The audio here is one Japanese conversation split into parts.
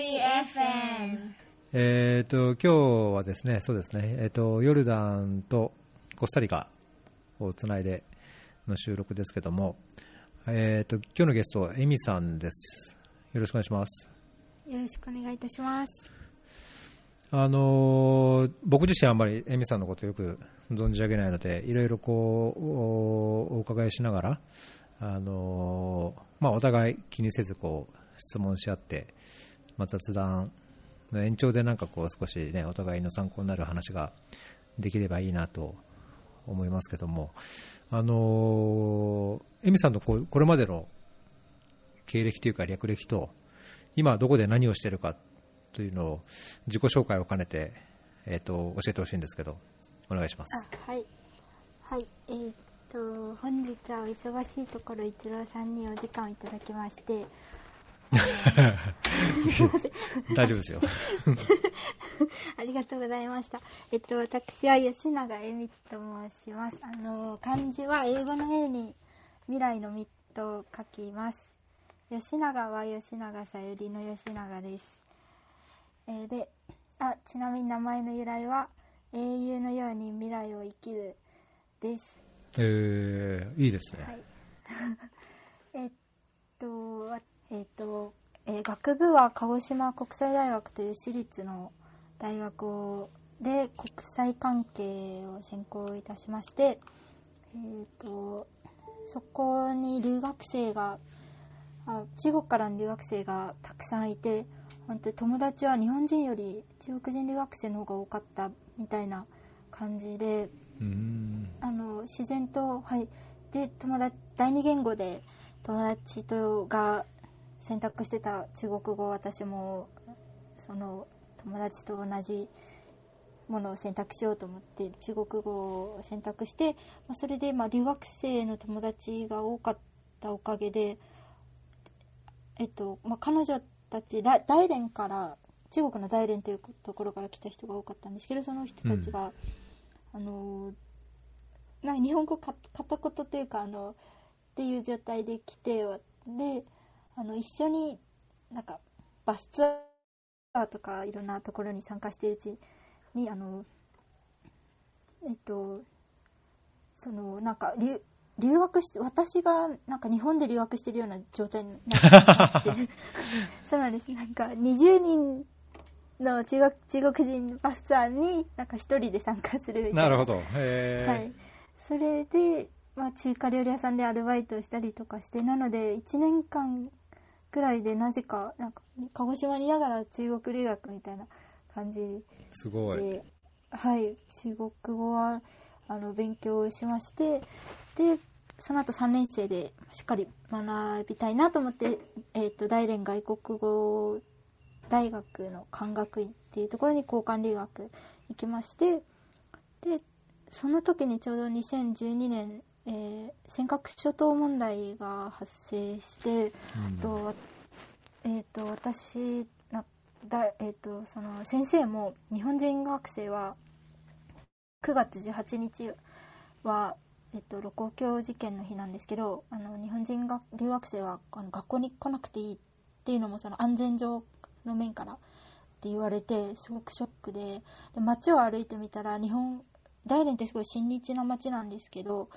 FM えっ、と、今日はですね、そうですね、えっ、と、ヨルダンとコスタリカをつないでの収録ですけども、えっ、と、今日のゲストはエミさんです。よろしくお願いします。よろしくお願いいたします。あのー僕自身はあんまりエミさんのことよく存じ上げないので、いろいろこう、おお伺いしながら、あのーまあ、お互い気にせずこう、質問し合って、まあ、雑談の延長でなんかこう少しね、お互いの参考になる話ができればいいなと思いますけども、あのーエミさんのここれまでの経歴というか略歴と、今どこで何をしているかというのを自己紹介を兼ねて、えっ、と、教えてほしいんですけど、お願いします。はい。はい。えーっと、本日はお忙しいところ一郎さんにお時間をいただきまして、大丈夫ですよ。ありがとうございました。えっと、私は吉永恵美と申します。あの、漢字は英語の A に未来のミと書きます。吉永は吉永さゆりの吉永です。えーで、あ、ちなみに名前の由来は、英雄のように未来を生きるです。えー、いいですね。はい。えっと、わえっと、えー学部は鹿児島国際大学という私立の大学をで国際関係を専攻いたしまして、えっと、そこに留学生が、あ中国からの留学生がたくさんいて、本当に友達は日本人より中国人留学生の方が多かったみたいな感じで。あの自然とはいで友達第二言語で友達とが選択してた中国語を私もその友達と同じものを選択しようと思って中国語を選択して、まあ、それでまあ留学生の友達が多かったおかげで、えっとまあ、彼女たちら大連から中国の大連というところから来た人が多かったんですけどその人たちが、あのな日本語か片言というかあのっていう状態で来てであの一緒になんかバスツアーとかいろんなところに参加しているうちにあのえっとそのなんか留留学して私がなんか日本で留学してるような状態になって そうなんです。なんか20人の中国中国人バスツアーになんか一人で参加するみたいな。なるほど。はい、それで、まあ、中華料理屋さんでアルバイトをしたりとかしてなので1年間くらいでなぜかなんか鹿児島にいながら中国留学みたいな感じすごい。で、はい、中国語はあの勉強しまして。でその後3年生でしっかり学びたいなと思って、えー、と大連外国語大学の漢学院っていうところに交換留学行きまして。でその時にちょうど2012年、えー尖閣諸島問題が発生して、うん。とえー、と私なだ、えー、とその先生も日本人学生は9月18日は、えー、と盧溝橋事件の日なんですけどあの日本人が留学生はあの学校に来なくていいっていうのもその安全上の面からって言われてすごくショックでで街を歩いてみたら日本大連ってすごい親日な街なんですけど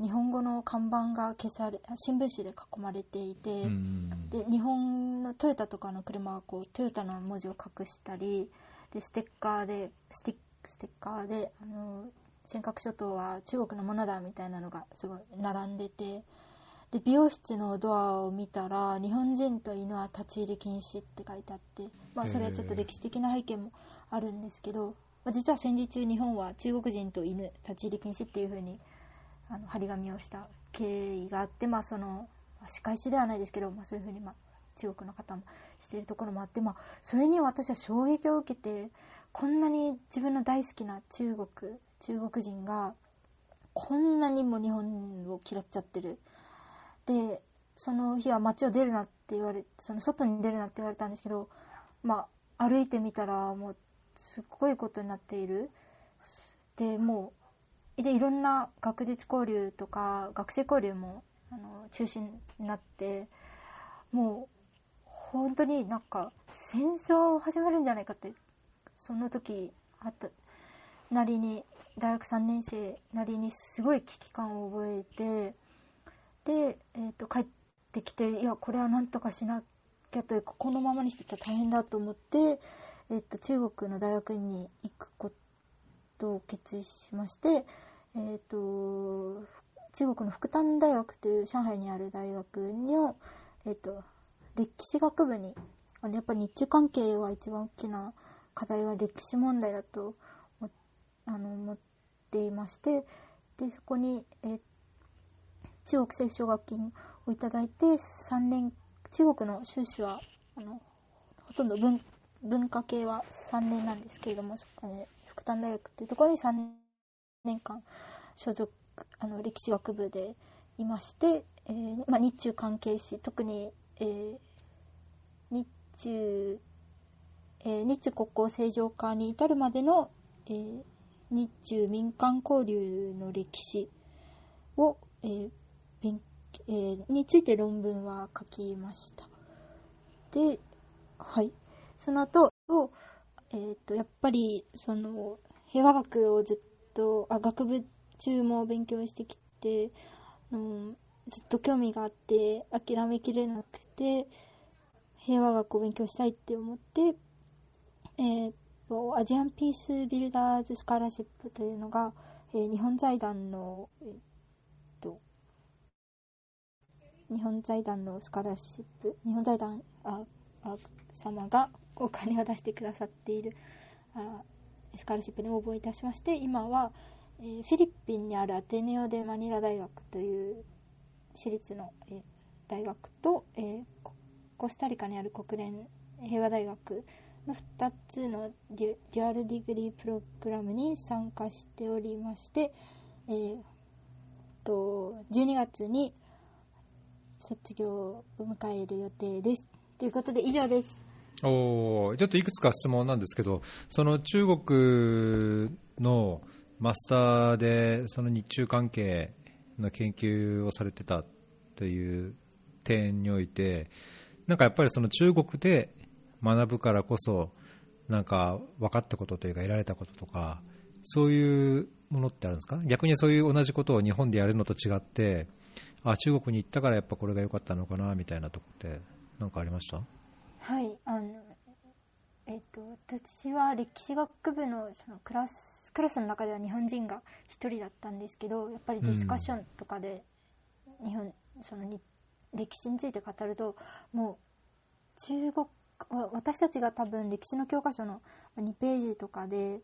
日本語の看板が消され新聞紙で囲まれていて、うんで日本のトヨタとかの車はこうトヨタの文字を隠したりでステッカーでスティックステッカーであの尖閣諸島は中国のものだみたいなのがすごい並んでてで美容室のドアを見たら日本人と犬は立ち入り禁止って書いてあって、まあ、それはちょっと歴史的な背景もあるんですけど、まあ、実は戦時中日本は中国人と犬立ち入り禁止っていう風にあの張り紙をした経緯があって、まあ、その仕返しではないですけど、まあ、そういうふうに、まあ、中国の方もしているところもあって、まあ、それに私は衝撃を受けてこんなに自分の大好きな中国中国人がこんなにも日本を嫌っちゃってる。でその日は街を出るなって言われその外に出るなって言われたんですけど、まあ、歩いてみたらもうすっごいことになっている。でもうでいろんな学術交流とか学生交流もあの中止になってもう本当になんか戦争始まるんじゃないかってその時あったなりに大学3年生なりにすごい危機感を覚えてで、えー、と帰ってきていやこれはなんとかしなきゃというかこのままにしてたら大変だと思って、えー、と中国の大学院に行くことを決意しまして、えー、と中国の福旦大学という上海にある大学の、えー、と歴史学部にあのやっぱり日中関係は一番大きな課題は歴史問題だとあの思っていましてでそこに、えー、中国政府奨学金をいただいて3年中国の修士はあのほとんど文化系は3年なんですけれどもそこ、ね、福旦大学というところに3年間所属あの歴史学部でいまして、えーまあ、日中関係史特に、えー、日中、えー、日中国交正常化に至るまでの、えー、日中民間交流の歴史を、えー勉えー、について論文は書きました。で、はい。その後、えーと、やっぱりその平和学をずっとあ学部中も勉強してきて、うん、ずっと興味があって諦めきれなくて平和学を勉強したいって思って、えーと、アジアンピースビルダーズスカラシップというのが、えー、日本財団の、えーと、日本財団のスカラシップ日本財団ああ様がお金を出してくださっているあスカラシップに応募いたしまして今は、えー、フィリピンにあるアテネオ・デ・マニラ大学という私立の、えー、大学と、えー、コスタリカにある国連平和大学の2つのデュアルディグリープログラムに参加しておりまして、えー、と12月に卒業を迎える予定です。ということで以上です。おちょっといくつか質問なんですけど、その中国のマスターでその日中関係の研究をされてたという点において、なんかやっぱりその中国で学ぶからこそなんか分かったことというか得られたこととかそういうものってあるんですか？逆にそういう同じことを日本でやるのと違ってあ中国に行ったからやっぱこれが良かったのかなみたいなとこって何かありました？はいあのえっ、と私は歴史学部のそのクラスクラスの中では日本人が1人だったんですけどやっぱりディスカッションとかで日本、うん、その歴史について語るともう中国私たちが多分歴史の教科書の2ページとかで、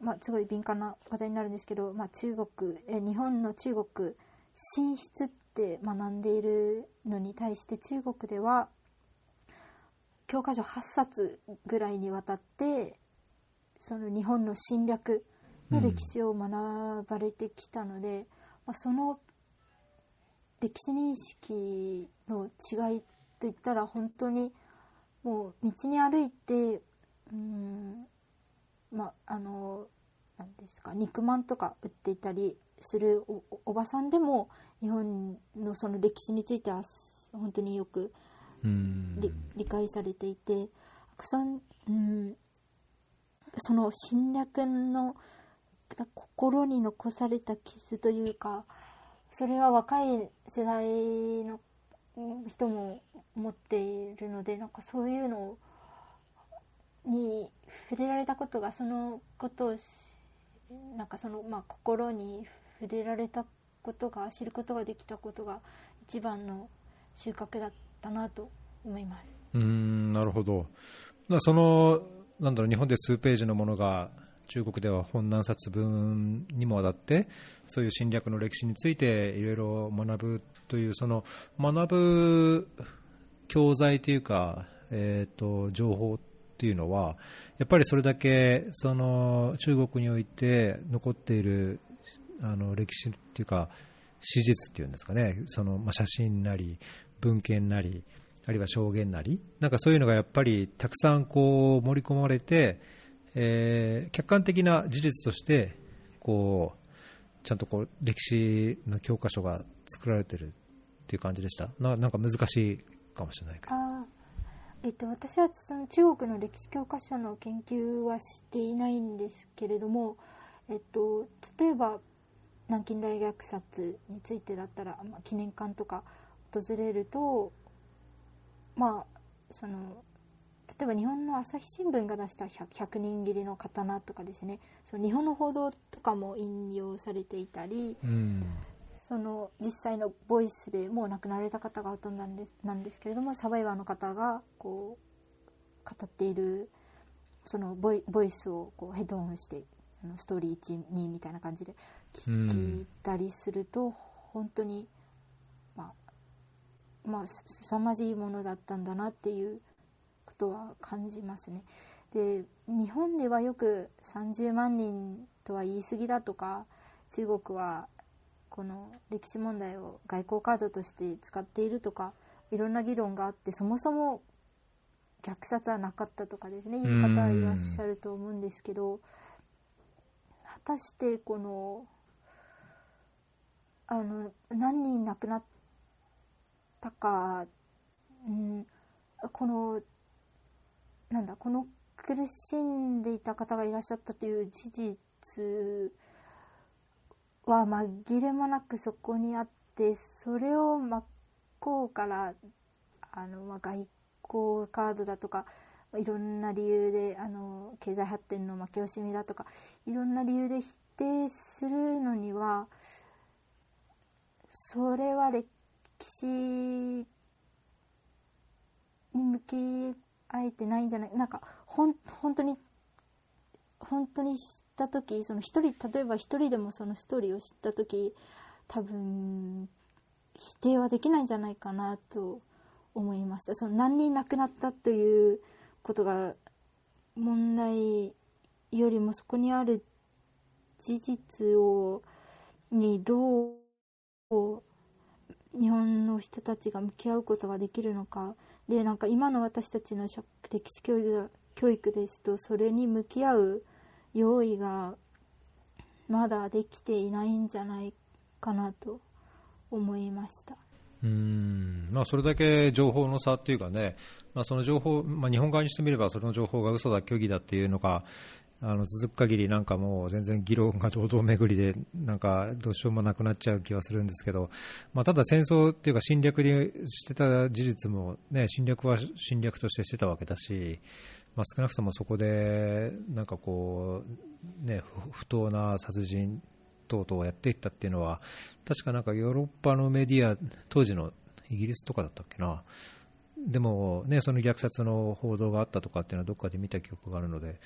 まあ、すごい敏感な話題になるんですけど、まあ、中国え日本の中国進出って学んでいるのに対して中国では教科書8冊ぐらいにわたってその日本の侵略の歴史を学ばれてきたので、うん、まあ、その歴史認識の違いといったら本当にもう道に歩いてうんまああの何ですか肉まんとか売っていたりするおばさんでも日本のその歴史については本当によく理解されていてその,、うん、その侵略の心に残された傷というかそれは若い世代の人も持っているのでなんかそういうのに触れられたことがそのことをなんかそのまあ心に触れられたことが知ることができたことが一番の収穫だった。なと思います。うんなるほど。そのなんだろう日本で数ページのものが中国では本何冊分にもわたってそういう侵略の歴史についていろいろ学ぶというその学ぶ教材というか、えーと、情報っていうのはやっぱりそれだけその中国において残っているあの歴史っていうか史実っていうんですかね。その、まあ、写真なり文献なりあるいは証言なりなんかそういうのがやっぱりたくさんこう盛り込まれてえー、客観的な事実としてこうちゃんとこう歴史の教科書が作られてるっていう感じでした。ななんか難しいかもしれないけど。あえっと、私はその中国の歴史教科書の研究はしていないんですけれども、えっと、例えば南京大虐殺についてだったら、まあ、記念館とか訪れるとまあその例えば日本の朝日新聞が出した 100, 100人斬りの刀とかですね。その日本の報道とかも引用されていたり、うん、その実際のボイスでもう亡くなられた方がほとんどなんですなんですけれどもサバイバーの方がこう語っているそのボイボイスをこうヘッドホンしてあのストーリー12みたいな感じで聞いたりすると、本当にまあまあ凄まじいものだったんだなっていうことは感じますね。で日本ではよく30万人とは言い過ぎだとか中国はこの歴史問題を外交カードとして使っているとかいろんな議論があってそもそも虐殺はなかったとかですね言う方はいらっしゃると思うんですけど果たしてこのあの何人亡くなったか、うん、このなんだこの苦しんでいた方がいらっしゃったという事実は紛れもなくそこにあってそれを真っ向からあの、まあ、外交カードだとかいろんな理由であの経済発展の負け惜しみだとかいろんな理由で否定するのにはそれは歴史に向き合えてないんじゃない？なんかほん本当に本当に知った時その一人例えば一人でもそのストーリーを知った時多分否定はできないんじゃないかなと思いました。その何人亡くなったということが問題よりもそこにある事実をにどう日本の人たちが向き合うことができるのか。でなんか今の私たちの歴史教育教育ですとそれに向き合う用意がまだできていないんじゃないかなと思いました。うん。まあ、それだけ情報の差っていうかね、まあ、その情報、まあ、日本側にしてみればその情報が嘘だ、虚偽だっていうのがあの続く限りなんかもう全然議論が堂々巡りでなんかどうしようもなくなっちゃう気はするんですけど、まあ、ただ戦争っていうか侵略にしてた事実も、ね、侵略は侵略としてしてたわけだし、まあ、少なくともそこでなんかこう、ね、不当な殺人等々をやっていったっていうのは確かなんかヨーロッパのメディア当時のイギリスとかだったっけな。でも、ね、その虐殺の報道があったとかっていうのはどっかで見た記憶があるので、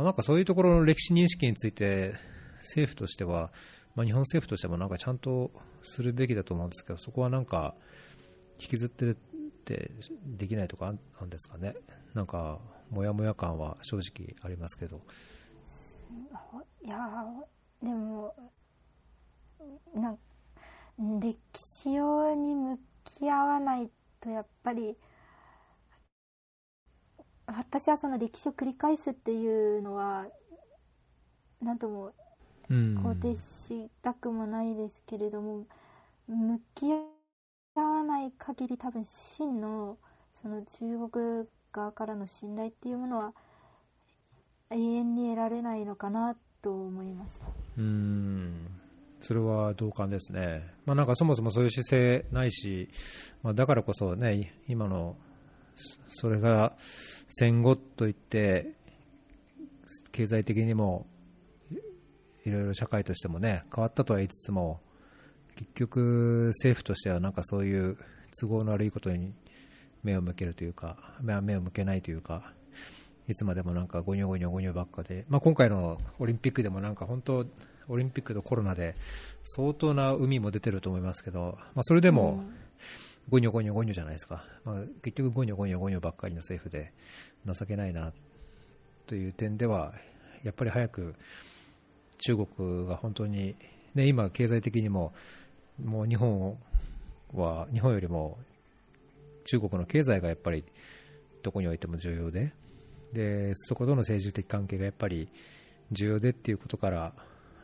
まあ、なんかそういうところの歴史認識について政府としては、まあ、日本政府としてもなんかちゃんとするべきだと思うんですけどそこはなんか引きずってるってできないとかあんですかね？なんかもやもや感は正直ありますけど。いやでもなん歴史用に向き合わないとやっぱり私はその歴史を繰り返すっていうのは何とも肯定したくもないですけれども、向き合わない限り多分真のその中国側からの信頼っていうものは永遠に得られないのかなと思いました。うん。それは同感ですね、まあ、なんかそもそもそういう姿勢ないし、まあ、だからこそね今のそれが戦後といって経済的にもいろいろ社会としてもね変わったとは言いつつも結局政府としてはなんかそういう都合の悪いことに目を向けるというか目を向けないというかいつまでもなんかゴニョゴニョゴニョばっかで、まあ、今回のオリンピックでもなんか本当オリンピックとコロナで相当な海も出てると思いますけど、まあ、それでも、ゴニョゴニョゴニョじゃないですか、まあ、結局ゴニョゴニョゴニョばっかりの政府で情けないなという点ではやっぱり早く中国が本当に、ね、今、経済的にももう日本は日本よりも中国の経済がやっぱりどこにおいても重要ででそことの政治的関係がやっぱり重要でっていうことから、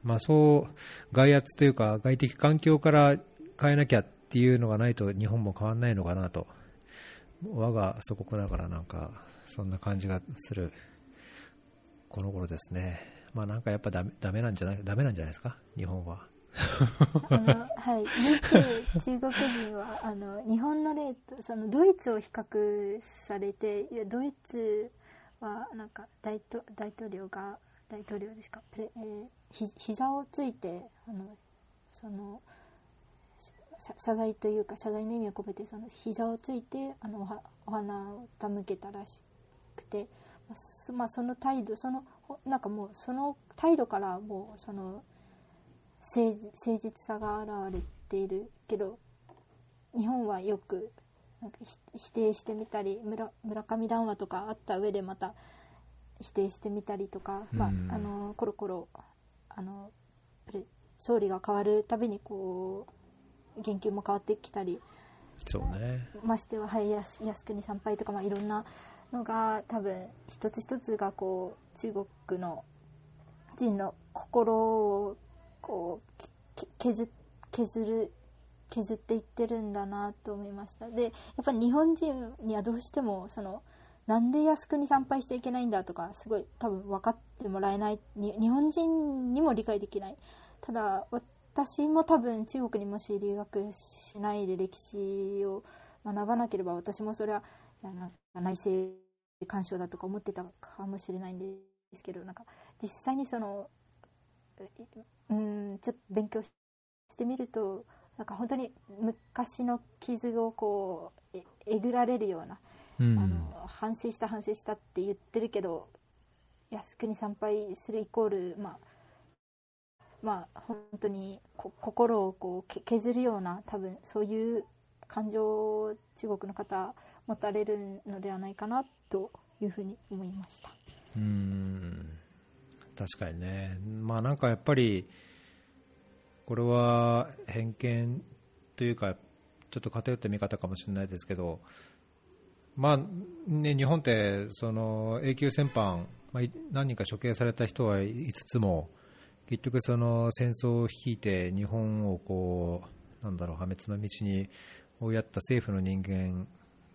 まあ、そう外圧というか外的環境から変えなきゃっていうのがないと日本も変わらないのかなと。我が祖国だからなんかそんな感じがする。この頃ですね。まあなんかやっぱダメダメなんじゃないダメなんじゃないですか？日本は。あのはい、よく中国人はあの日本の例とそのドイツを比較されていやドイツはなんか大統大統領が大統領ですか？プレ、えー、ひ膝をついてあのその謝謝罪というか謝罪の意味を込めてその膝をついてあのお花を手向けたらしくて、まあその態度そのほなんかもうその態度からもうその誠誠実さが現れているけど日本はよくなんかひ否定してみたり村村上談話とかあった上でまた否定してみたりとか、まあうん、あのコロコロあの総理が変わるたびにこう言及も変わってきたりそうね。ましては、はい、靖靖国参拝とか、まあ、いろんなのが多分一つ一つがこう中国の人の心をこう削削る削っていってるんだなと思いました。でやっぱり日本人にはどうしてもそのなんで靖国参拝しちゃいけないんだとかすごい多分分かってもらえない。に日本人にも理解できない。ただ私も多分中国にもし留学しないで歴史を学ばなければ私もそれはなんか内政干渉だとか思ってたかもしれないんですけどなんか実際にそのううんちょっと勉強してみるとなんか本当に昔の傷をこうええぐられるような、うん。あの反省した反省したって言ってるけど靖国参拝するイコールまあまあ本当に心をこうけ削るような多分そういう感情を中国の方持たれるのではないかなというふうに思いました。うん確かにね、まあなんかやっぱり、これは偏見というか、ちょっと偏った見方かもしれないですけど、まあね、日本ってその永久戦犯、まあ、何人か処刑された人はいつつも、結局、その戦争を率いて日本をこうなんだろう破滅の道に追いやった政府の人間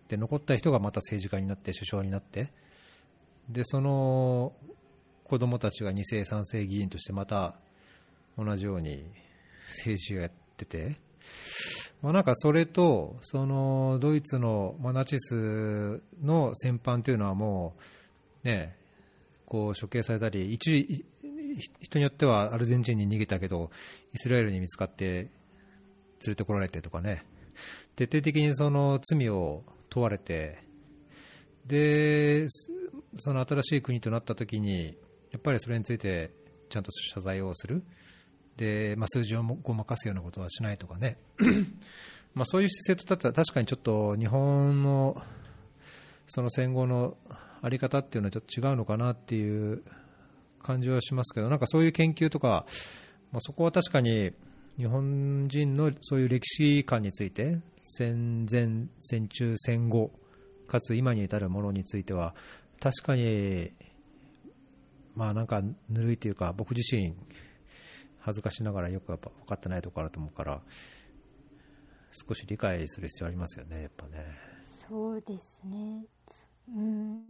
で残った人がまた政治家になって首相になってでその子供たちが2世、3世議員としてまた同じように政治をやってて、まあ、なんかそれとそのドイツの、まあ、ナチスの戦犯というのはもう、ね、こう処刑されたり一人によってはアルゼンチンに逃げたけどイスラエルに見つかって連れてこられてとかね。徹底的にその罪を問われて。でその新しい国となった時にやっぱりそれについてちゃんと謝罪をする。で、まあ、数字をごまかすようなことはしないとかね。まあそういう姿勢とだったら確かにちょっと日本のその戦後のあり方っていうのはちょっと違うのかなっていう感じはしますけどなんかそういう研究とか、まあ、そこは確かに日本人のそういう歴史観について戦前、戦中、戦後かつ今に至るものについては確かにまあなんかぬるいというか僕自身恥ずかしながらよくやっぱ分かってないところあると思うから少し理解する必要ありますよねやっぱねそうですね。うん。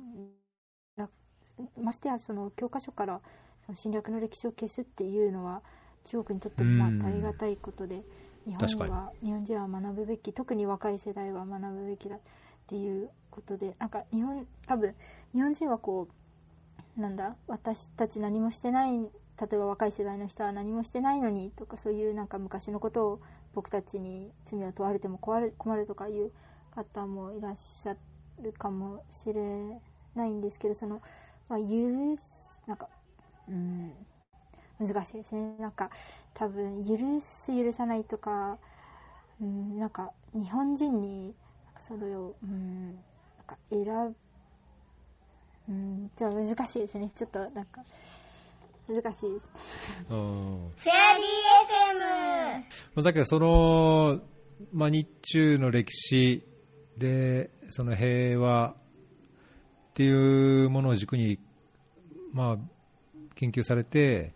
だましてやその教科書からその侵略の歴史を消すっていうのは中国にとってもまあうんありがたいことで、日本は日本人は学ぶべき特に若い世代は学ぶべきだっていうことでなんか日本多分日本人はこうなんだ私たち何もしてない例えば若い世代の人は何もしてないのにとかそういうなんか昔のことを僕たちに罪を問われても困る困るとかいう方もいらっしゃるかもしれないんですけどその、まあ、許すなんかうん難しいですねなんか多分許す許さないとか、うん、なんか日本人にそれを、うん、なんか選ぶうん、じゃあ難しいですね。ちょっとなんか難しいです。うんフェアリー FM まあだけどその、まあ、日中の歴史でその平和っていうものを軸に、まあ、研究されて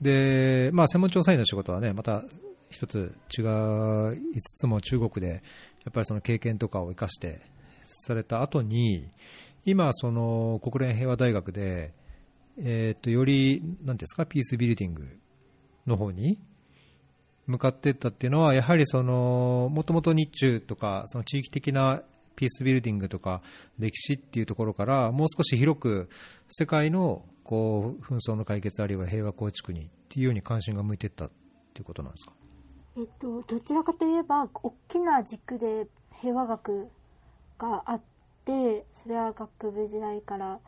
で、まあ、専門調査員の仕事はねまた一つ違いつつも中国でやっぱりその経験とかを生かしてされた後に、今、その国連平和大学で、えー、とより、なんていうんですか、ピースビルディングの方に向かっていったっていうのは、やはりその、もともと日中とか、その地域的なピースビルディングとか歴史っていうところから、もう少し広く世界のこう紛争の解決あるいは平和構築にっていうように関心が向いていったっていうことなんですか？えっと、どちらかといえば大きな軸で平和学があってそれは学部時代から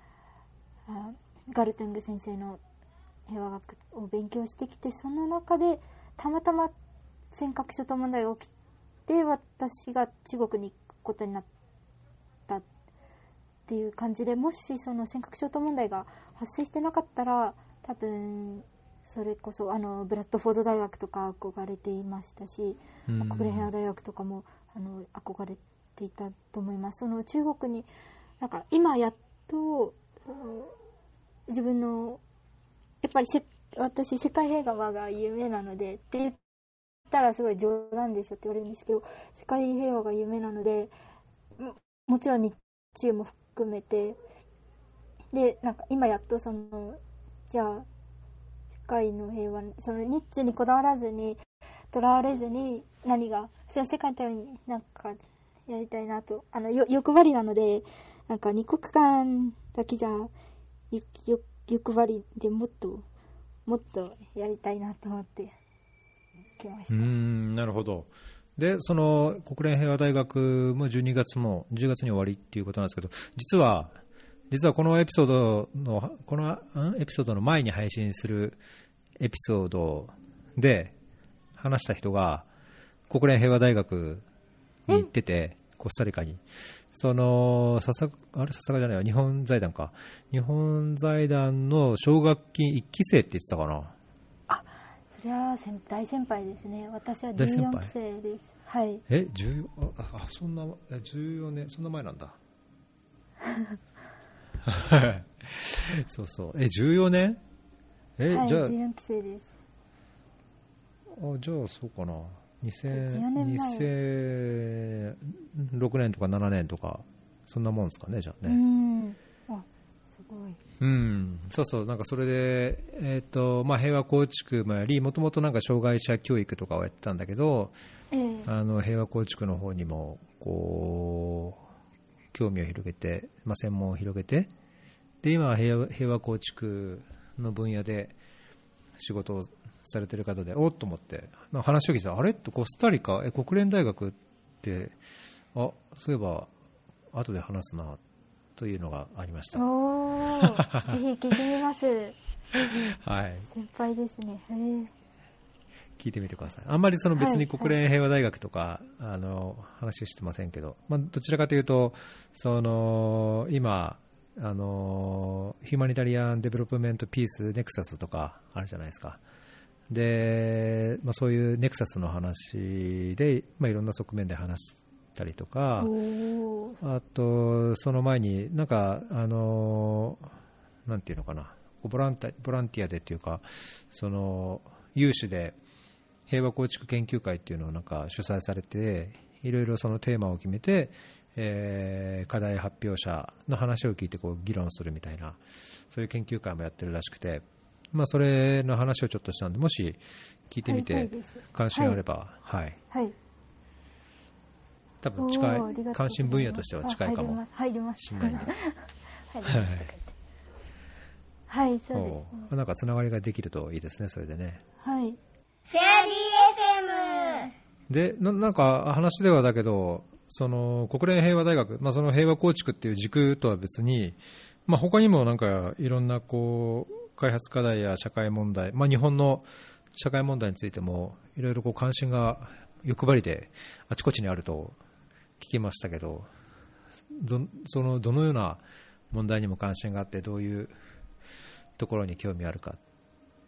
あガルテング先生の平和学を勉強してきてその中でたまたま尖閣諸島問題が起きて私が中国に行くことになったっていう感じでもしその尖閣諸島問題が発生してなかったら多分それこそあのブラッドフォード大学とか憧れていましたし、うん。国連平和大学とかもあの憧れていたと思います。その中国になんか今やっと自分のやっぱりせ私世界平和が夢なのでって言ったらすごい冗談でしょって言われるんですけど世界平和が夢なのでももちろん日中もめてでなんか今やっとそのじゃあ世界の平和その日中にこだわらずにとらわれずに何がそれは世界のためになんかやりたいなとあのよ欲張りなのでなんか二国間だけじゃよよ欲張りでもっともっとやりたいなと思って来ました、うんなるほど。で、その国連平和大学も12月も10月に終わりっていうことなんですけど、実は、実はこのエピソードの、このエピソードの前に配信するエピソードで話した人が、国連平和大学に行ってて、コスタリカに。その、ささ、あれ、ささがじゃないわ、日本財団か。日本財団の奨学金1期生って言ってたかな。それは先大先輩ですね私は大先輩？14期生ですはいえ、14あ、あそんな、え14年、そんな前なんだ。そうそう。え、14年？え、はいじゃあ、14期生ですあじゃあそうかな。14年前2006年とか7年とか、そんなもんですかね、じゃあうね。んあすごいうん、そうそう、なんかそれで、えっ、と、まあ、平和構築もやり、もともとなんか障害者教育とかをやってたんだけど、ええ。あの、平和構築の方にも、こう、興味を広げて、まあ、専門を広げて、で、今は平和平和構築の分野で仕事をされてる方で、おっと思って、なんか話を聞いて、あれ？ってコスタリカ、え、国連大学って、あ、そういえば、後で話すな、というのがありました。ぜひ聞いてみます はい。先輩ですねへえ聞いてみてください。あんまりその別はいに国連平和大学とか、あの、話をしてませんけど、まあ、どちらかというと、その、今、あの、ヒューマニタリアン・デベロップメント・ピース・ネクサスとかあるじゃないですか。で、まあ、そういうネクサスの話で、まあ、いろんな側面で話したりとか、あと、その前に、なんか、あの、なんていうのかな、ボランティボランティアでっていうか、その、有志で平和構築研究会っていうのをなんか主催されて、いろいろそのテーマを決めて、えー課題発表者の話を聞いてこう議論するみたいな、そういう研究会もやってるらしくて、まあ、それの話をちょっとしたんで、もし聞いてみて関心あれば、はい、はい多分近い、関心分野としては近いかもあ入ります。しれないんで。入ります。入ります はいそうですね。おなんかつながりができるといいですね、それでね。はい。フェアリー FM で、ななんか話ではだけど、その国連平和大学、まあ、その平和構築っていう軸とは別に、まあ、他にもなんかいろんなこう開発課題や社会問題、まあ、日本の社会問題についてもいろいろこう関心が欲張りであちこちにあると聞きましたけど、どそのどのような問題にも関心があって、どういうところに興味あるかっ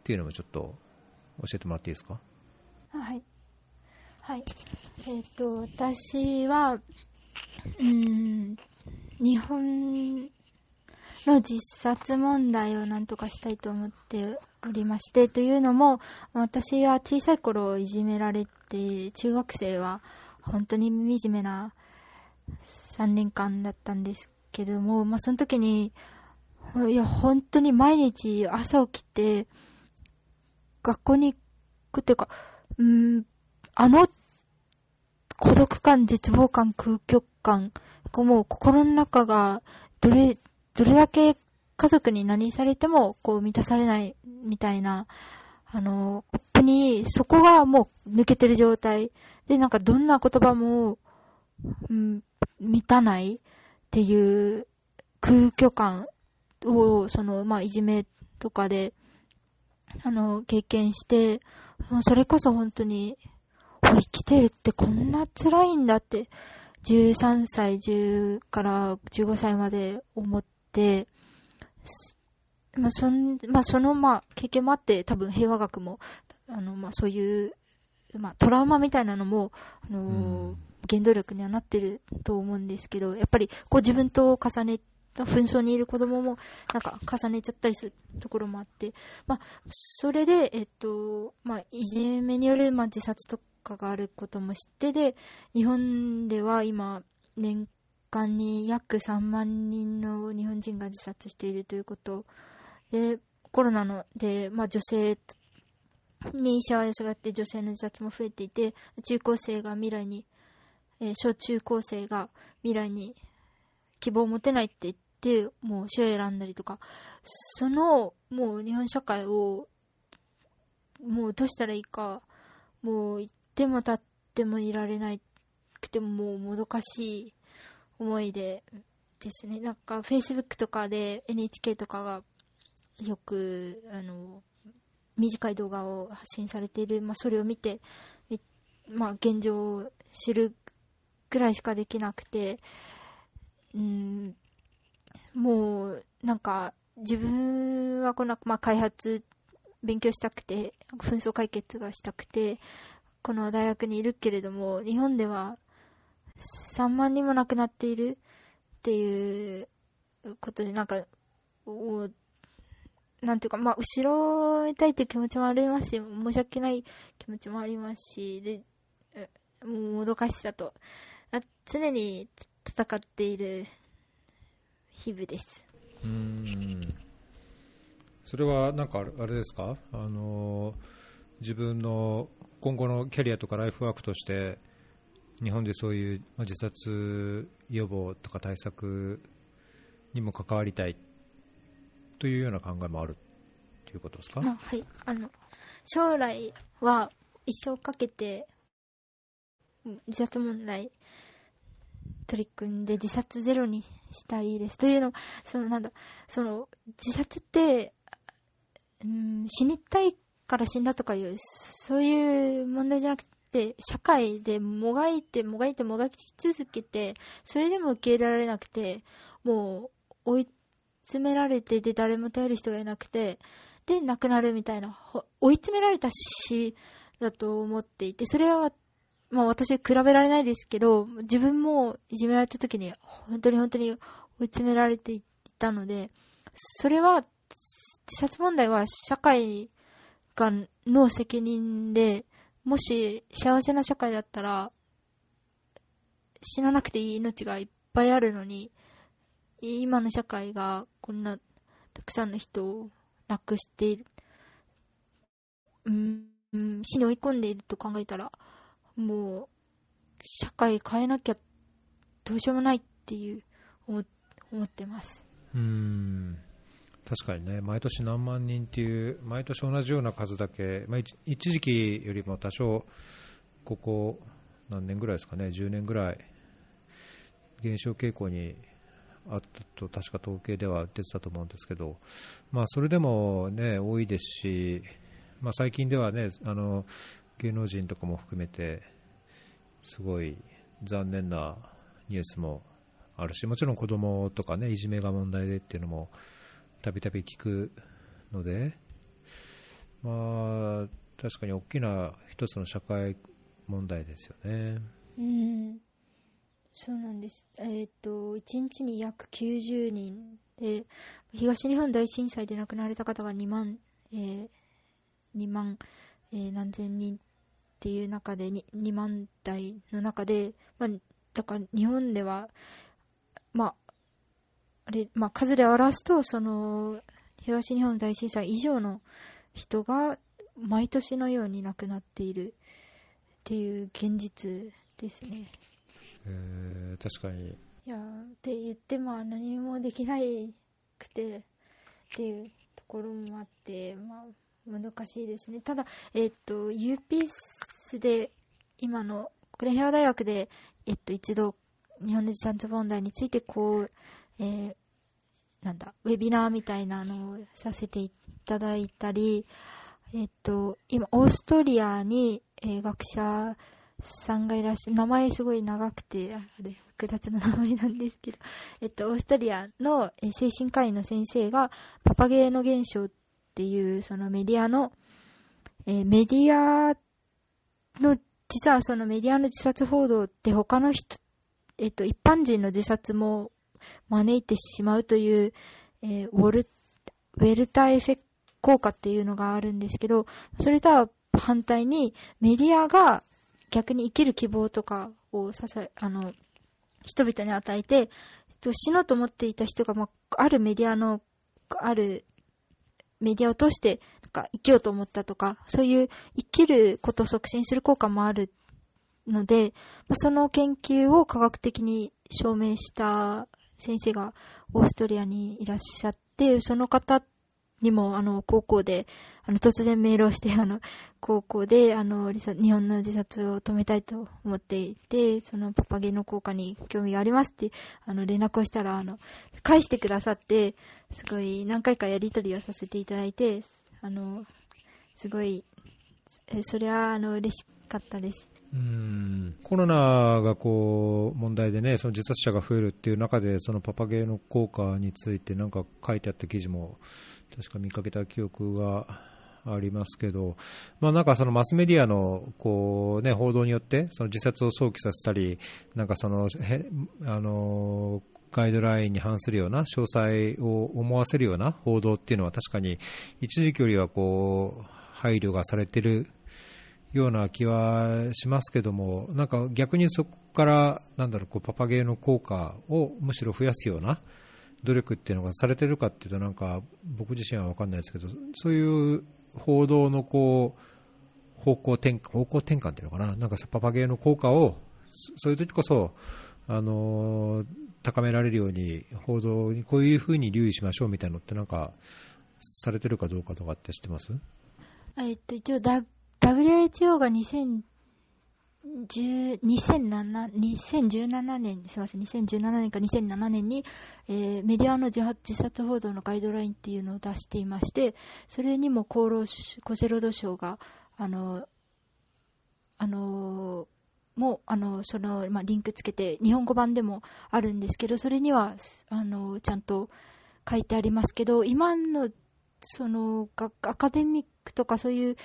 ていうのもちょっと教えてもらっていいですか？はい。はい。えっ、と、私は、うん、日本の自殺問題をなんとかしたいと思っておりまして、というのも、私は小さい頃いじめられて、中学生は本当に惨めな3年間だったんですけども、まあ、その時に、いや、本当に毎日朝起きて、学校に行くっていうか、うん、あの孤独感、絶望感、空虚感、もう心の中が、どれ、どれだけ家族に何されても、こう満たされないみたいな、あの、コップに、そこがもう抜けてる状態。で、なんかどんな言葉も、うん、満たないっていう空虚感を、その、まあ、いじめとかで、あの、経験して、それこそ本当に、生きてるってこんな辛いんだって、13歳、10から15歳まで思って、まあ、そん、まあ、その、まあ、経験もあって、多分平和学も、あの、まあ、そういう、まあ、トラウマみたいなのも、あのー、原動力にはなってると思うんですけど、やっぱり、こう自分と重ね紛争にいる子供も、なんか重ねちゃったりするところもあって、まあ、それで、えっと、まあ、いじめによる、まあ、自殺とかがあることも知ってで、日本では今、年間に約3万人の日本人が自殺しているということで、コロナので、まあ、女性にしわ寄せがって女性の自殺も増えていて、中高生が未来に、えー、小中高生が未来に希望を持てないって言って、もう死を選んだりとか、その、もう日本社会を、もうどうしたらいいか、もう行っても立ってもいられないくてももうもどかしい思いでですね。なんか Facebook とかで NHK とかがよく、あの、短い動画を発信されている、まあ、それを見て、まあ、現状を知るぐらいしかできなくて、うん、もう、なんか、自分はこの、まあ、開発、勉強したくて、紛争解決がしたくて、この大学にいるけれども、日本では3万人も亡くなっているっていうことで、なんか、なんていうか、まあ、後ろめたいっていう気持ちもありますし、申し訳ない気持ちもありますし、で、もうもどかしさと、常に戦っている日々です。うん。それはなんかあれですか？あの自分の今後のキャリアとかライフワークとして日本でそういう自殺予防とか対策にも関わりたいというような考えもあるということですか、はい。あの将来は一生かけて自殺問題取り組んで自殺ゼロにしたいです。というのそのなんだ、その、自殺って、うん、死にたいから死んだとかいう、そういう問題じゃなくて、社会でもがいて、もがいて、もがき続けて、それでも受け入れられなくて、もう、追い詰められて、で、誰も頼る人がいなくて、で、亡くなるみたいな、追い詰められた死だと思っていて、それはまあ私比べられないですけど、自分もいじめられた時に本当に本当に追い詰められていたので、それは、自殺問題は社会がの責任で、もし幸せな社会だったら、死ななくていい命がいっぱいあるのに、今の社会がこんなたくさんの人を亡くしている、うん、死に追い込んでいると考えたら、もう、社会変えなきゃどうしようもないっていう思思ってます。うん。確かにね毎年何万人っていう毎年同じような数だけ、まあ、一時期よりも多少ここ何年ぐらいですかね10年ぐらい減少傾向にあったと確か統計では出てたと思うんですけど、まあ、それでも、ね、多いですし、まあ、最近では、ね、あの芸能人とかも含めてすごい残念なニュースもあるしもちろん子供とかねいじめが問題でっていうのもたびたび聞くのでまあ確かに大きな一つの社会問題ですよね。うんそうなんです。えっ、ー、と、1日に約90人で、東日本大震災で亡くなられた方が2万、えー、2万、えー、何千人っていう中で 2, 2万台の中で、まあ、だから日本では、まあ、あれ、まあ、数で表すと、その、東日本大震災以上の人が毎年のように亡くなっているっていう現実ですね。えー、確かに。いやって言っても何もできないくてっていうところもあって、まあ、難しいですね。ただ、えっ、と、UPS で、今の国平和大学で、えっと、一度、日本の自殺問題について、こう、えー、なんだ、ウェビナーみたいなのをさせていただいたり、えっと、今、オーストリアに、えー、学者さんがいらっしゃる、名前すごい長くて、あれ、複雑な名前なんですけど、えっと、オーストリアの、えー、精神科医の先生が、パパゲーノ現象ってていう、そのメディアの、えー、メディアの、実はそのメディアの自殺報道って他の人、えっと、一般人の自殺も招いてしまうという、えー、ウォル、ウェルターエフェク効果っていうのがあるんですけど、それとは反対にメディアが逆に生きる希望とかをささ、あの、人々に与えて、死のうと思っていた人が、まあ、あるメディアの、あるメディアを通して、なんか生きようと思ったとか、そういう生きることを促進する効果もあるので、その研究を科学的に証明した先生がオーストリアにいらっしゃって、その方にも、あの、高校で、あの、突然メールをして、あの、高校で、あの、日本の自殺を止めたいと思っていて、そのパパゲの効果に興味がありますって、あの、連絡をしたら、あの、返してくださって、すごい何回かやりとりをさせていただいて、あの、すごい、それは、あの、嬉しかったです。うんコロナがこう問題でね、その自殺者が増えるっていう中で、そのパパゲーの効果についてなんか書いてあった記事も確か見かけた記憶がありますけど、まあ、なんかそのマスメディアのこう、ね、報道によってその自殺を想起させたり、なんかそのへあのガイドラインに反するような詳細を思わせるような報道っていうのは確かに一時期よりはこう配慮がされているような気はしますけども、なんか逆にそこからなんだろうこうパパゲーの効果をむしろ増やすような努力っていうのがされてるかっていうと、なんか僕自身は分かんないですけど、そういう報道のこう方向転換、方向転換っていうのかな、なんかパパゲーの効果を、そういう時こそ、あの高められるように、報道にこういうふうに留意しましょうみたいなのって、なんか、されてるかどうかとかって知ってます？えっと、一応、WHO が2000 2007, 2017年、すみません、2017年か2007年に、えー、メディアの自殺報道のガイドラインっていうのを出していまして、それにも厚労厚生労働省が、あの、あの、もあのその、まあ、リンクつけて、日本語版でもあるんですけど、それにはあのちゃんと書いてありますけど、今のそのアカデミックとかそういう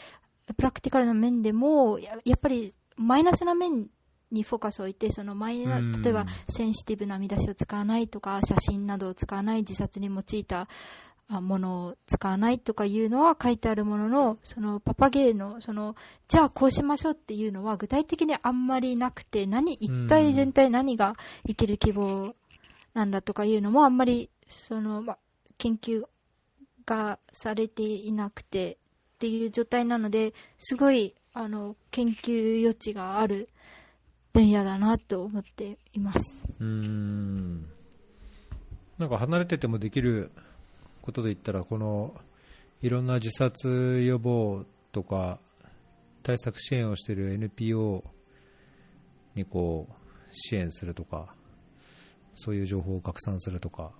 プラクティカルな面でもや、やっぱりマイナスな面にフォーカスを置いて、そのマイナ、例えばセンシティブな見出しを使わないとか、写真などを使わない、自殺に用いたものを使わないとかいうのは書いてあるものの、そのパパゲーの、その、じゃあこうしましょうっていうのは具体的にあんまりなくて、何、一体全体何が生きる希望なんだとかいうのもあんまり、その、ま、研究がされていなくてっていう状態なので、すごいあの研究余地がある分野だなと思っています。うん。なんか離れててもできることで言ったらこのいろんな自殺予防とか対策支援をしている NPO にこう支援するとかそういう情報を拡散するとか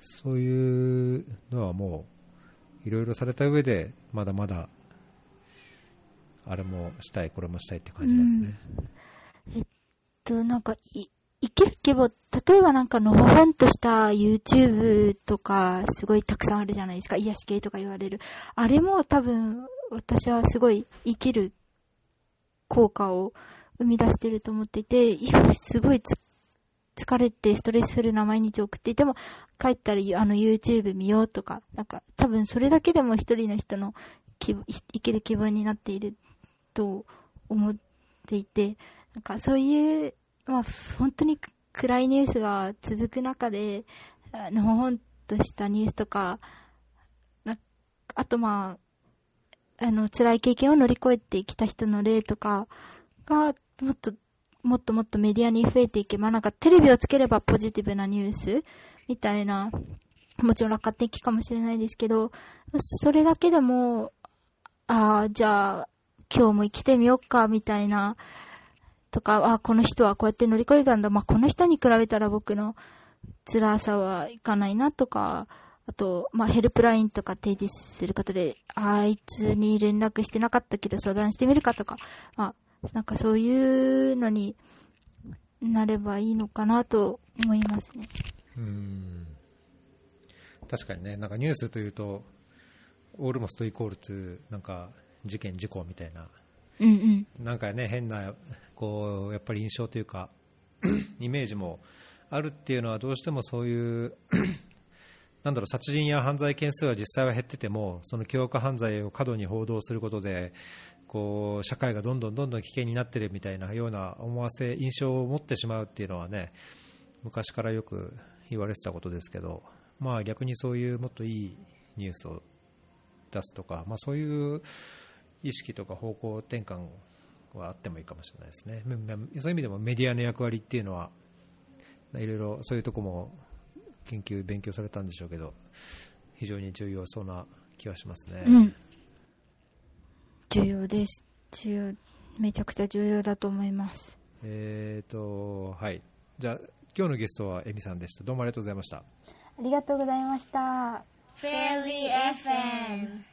そういうのはもういろいろされた上でまだまだあれもしたい、これもしたいって感じですね。えっと、なんか、い、生きる規模、例えばなんかのほほんとした YouTube とか、すごいたくさんあるじゃないですか。癒し系とか言われる。あれも多分、私はすごい生きる効果を生み出してると思っていて、すごい疲れてストレスフルな毎日を送っていても、帰ったらあの YouTube 見ようとか、なんか多分それだけでも一人の人の生きる気分になっていると思っていて、なんかそういうまあ、本当に暗いニュースが続く中で、のほほんとしたニュースとか、あとまあ、あの、辛い経験を乗り越えてきた人の例とかが、もっと、もっともっとメディアに増えていけば、なんかテレビをつければポジティブなニュースみたいな、もちろん楽観的かもしれないですけど、それだけでも、ああ、じゃあ、今日も生きてみようか、みたいな、とか、あこの人はこうやって乗り越えたんだ。まあ、この人に比べたら僕の辛さはいかないなとか、あと、まあ、ヘルプラインとか提示することで、あいつに連絡してなかったけど相談してみるかとか、まあ、なんかそういうのになればいいのかなと思いますね。うん。確かにね、なんかニュースというと、オールモストイコールツなんか事件、事故みたいな、うんうん。なんかね、変な、こう、やっぱり印象というか、イメージもあるっていうのは、どうしてもそういう、なんだろう、殺人や犯罪件数は実際は減ってても、その凶悪犯罪を過度に報道することで、こう、社会がどんどんどんどん危険になってるみたいなような思わせ、印象を持ってしまうっていうのはね、昔からよく言われてたことですけど、まあ逆にそういうもっといいニュースを出すとか、まあそういう意識とか方向転換はあってもいいかもしれないですね。そういう意味でもメディアの役割っていうのは、いろいろそういうとこも研究、勉強されたんでしょうけど、非常に重要そうな気はしますね。うん。重要です。重要、めちゃくちゃ重要だと思います。えーと、はい。じゃあ、今日のゲストはエミさんでした。どうもありがとうございました。ありがとうございました。Fairy FM